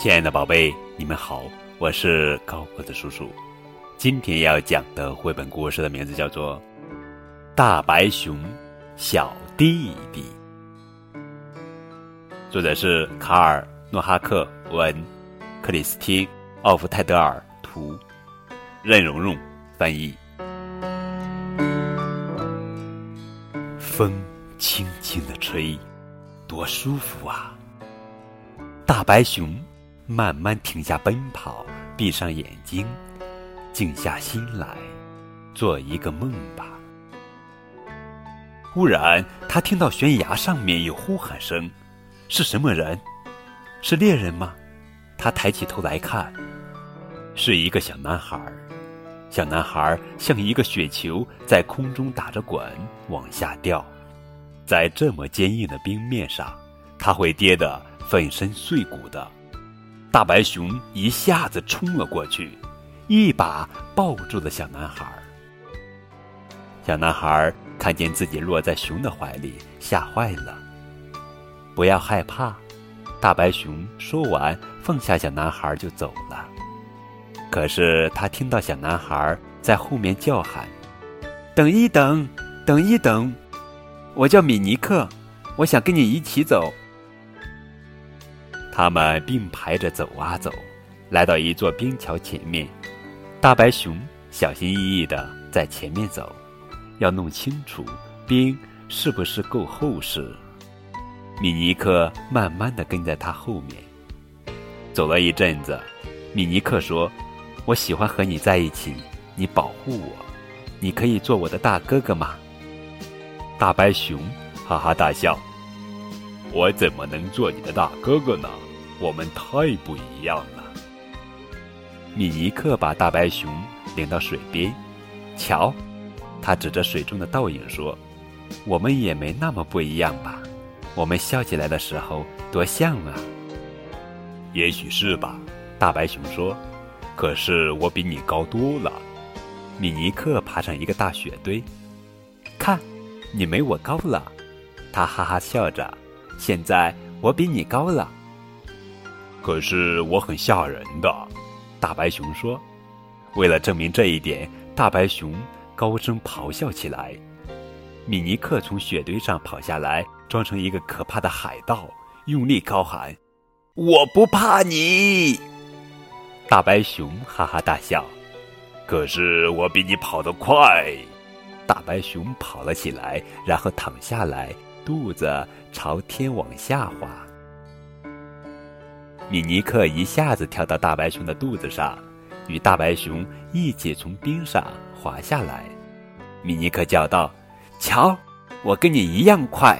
亲爱的宝贝，你们好，我是高个子叔叔。今天要讲的绘本故事的名字叫做《大白熊小弟弟》，作者是卡尔·诺哈克文，克里斯汀·奥夫泰德尔图，任蓉蓉翻译。风轻轻的吹，多舒服啊！大白熊。慢慢停下奔跑，闭上眼睛，静下心来，做一个梦吧。忽然，他听到悬崖上面有呼喊声，是什么人？是猎人吗？他抬起头来看，是一个小男孩。小男孩像一个雪球，在空中打着滚，往下掉。在这么坚硬的冰面上，他会跌得粉身碎骨的。大白熊一下子冲了过去，一把抱住了小男孩。小男孩看见自己落在熊的怀里，吓坏了。不要害怕，大白熊说完，放下小男孩就走了。可是他听到小男孩在后面叫喊：“等一等，等一等，我叫米尼克，我想跟你一起走。”他们并排着走啊走，来到一座冰桥前面。大白熊小心翼翼的在前面走，要弄清楚冰是不是够厚实。米尼克慢慢的跟在他后面。走了一阵子，米尼克说：“我喜欢和你在一起，你保护我，你可以做我的大哥哥吗？”大白熊哈哈大笑：“我怎么能做你的大哥哥呢？”我们太不一样了。米尼克把大白熊领到水边，瞧，他指着水中的倒影说：“我们也没那么不一样吧？我们笑起来的时候多像啊！”也许是吧，大白熊说：“可是我比你高多了。”米尼克爬上一个大雪堆，看，你没我高了。他哈哈笑着：“现在我比你高了。”可是我很吓人的，大白熊说。为了证明这一点，大白熊高声咆哮起来。米尼克从雪堆上跑下来，装成一个可怕的海盗，用力高喊：“我不怕你！”大白熊哈哈大笑。可是我比你跑得快。大白熊跑了起来，然后躺下来，肚子朝天往下滑。米尼克一下子跳到大白熊的肚子上，与大白熊一起从冰上滑下来。米尼克叫道：“瞧，我跟你一样快。”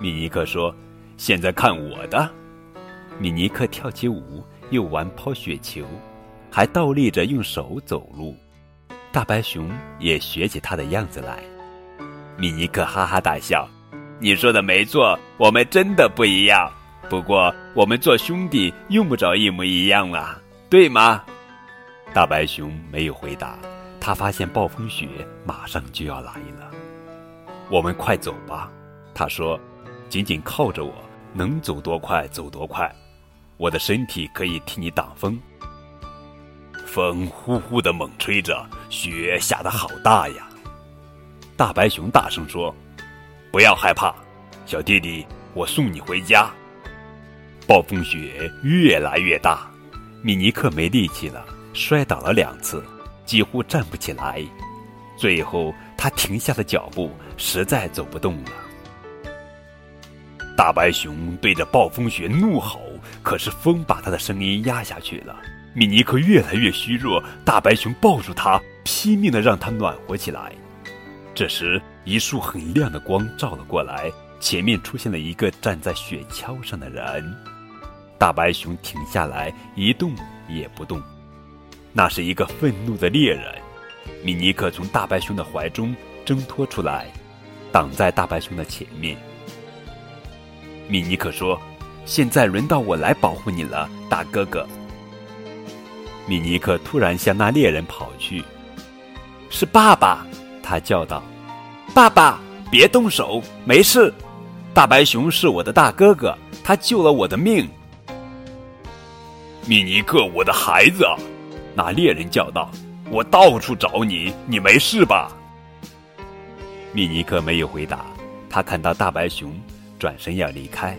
米尼克说：“现在看我的！”米尼克跳起舞，又玩抛雪球，还倒立着用手走路。大白熊也学起他的样子来。米尼克哈哈大笑：“你说的没错，我们真的不一样。”不过，我们做兄弟用不着一模一样了，对吗？大白熊没有回答。他发现暴风雪马上就要来了。我们快走吧，他说。紧紧靠着我，能走多快走多快。我的身体可以替你挡风。风呼呼的猛吹着，雪下得好大呀。大白熊大声说：“不要害怕，小弟弟，我送你回家。”暴风雪越来越大，米尼克没力气了，摔倒了两次，几乎站不起来。最后，他停下了脚步，实在走不动了。大白熊对着暴风雪怒吼，可是风把他的声音压下去了。米尼克越来越虚弱，大白熊抱住他，拼命的让他暖和起来。这时，一束很亮的光照了过来，前面出现了一个站在雪橇上的人。大白熊停下来，一动也不动。那是一个愤怒的猎人。米尼克从大白熊的怀中挣脱出来，挡在大白熊的前面。米尼克说：“现在轮到我来保护你了，大哥哥。”米尼克突然向那猎人跑去。“是爸爸！”他叫道。爸爸，别动手，没事。大白熊是我的大哥哥，他救了我的命。”米尼克，我的孩子，那猎人叫道：“我到处找你，你没事吧？”米尼克没有回答。他看到大白熊转身要离开，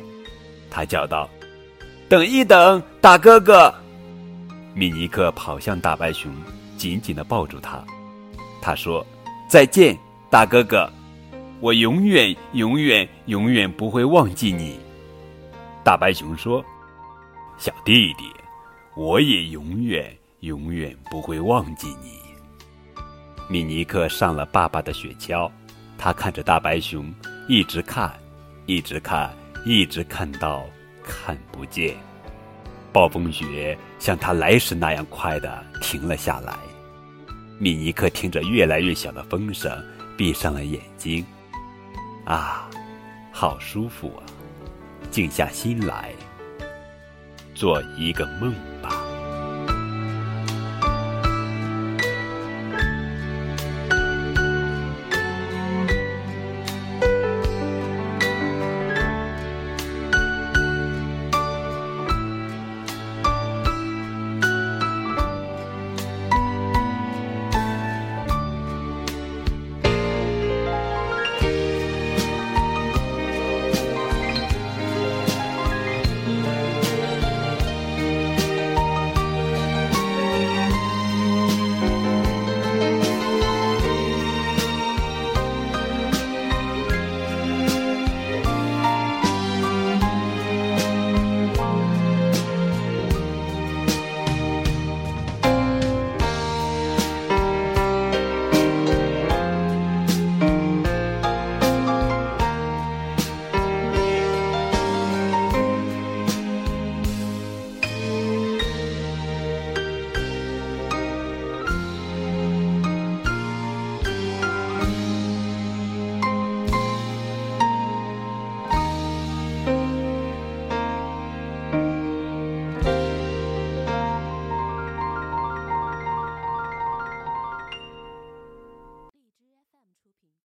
他叫道：“等一等，大哥哥！”米尼克跑向大白熊，紧紧的抱住他。他说：“再见，大哥哥，我永远、永远、永远不会忘记你。”大白熊说：“小弟弟。”我也永远永远不会忘记你。米尼克上了爸爸的雪橇，他看着大白熊，一直看，一直看，一直看到看不见。暴风雪像它来时那样快的停了下来。米尼克听着越来越小的风声，闭上了眼睛。啊，好舒服啊！静下心来。做一个梦吧。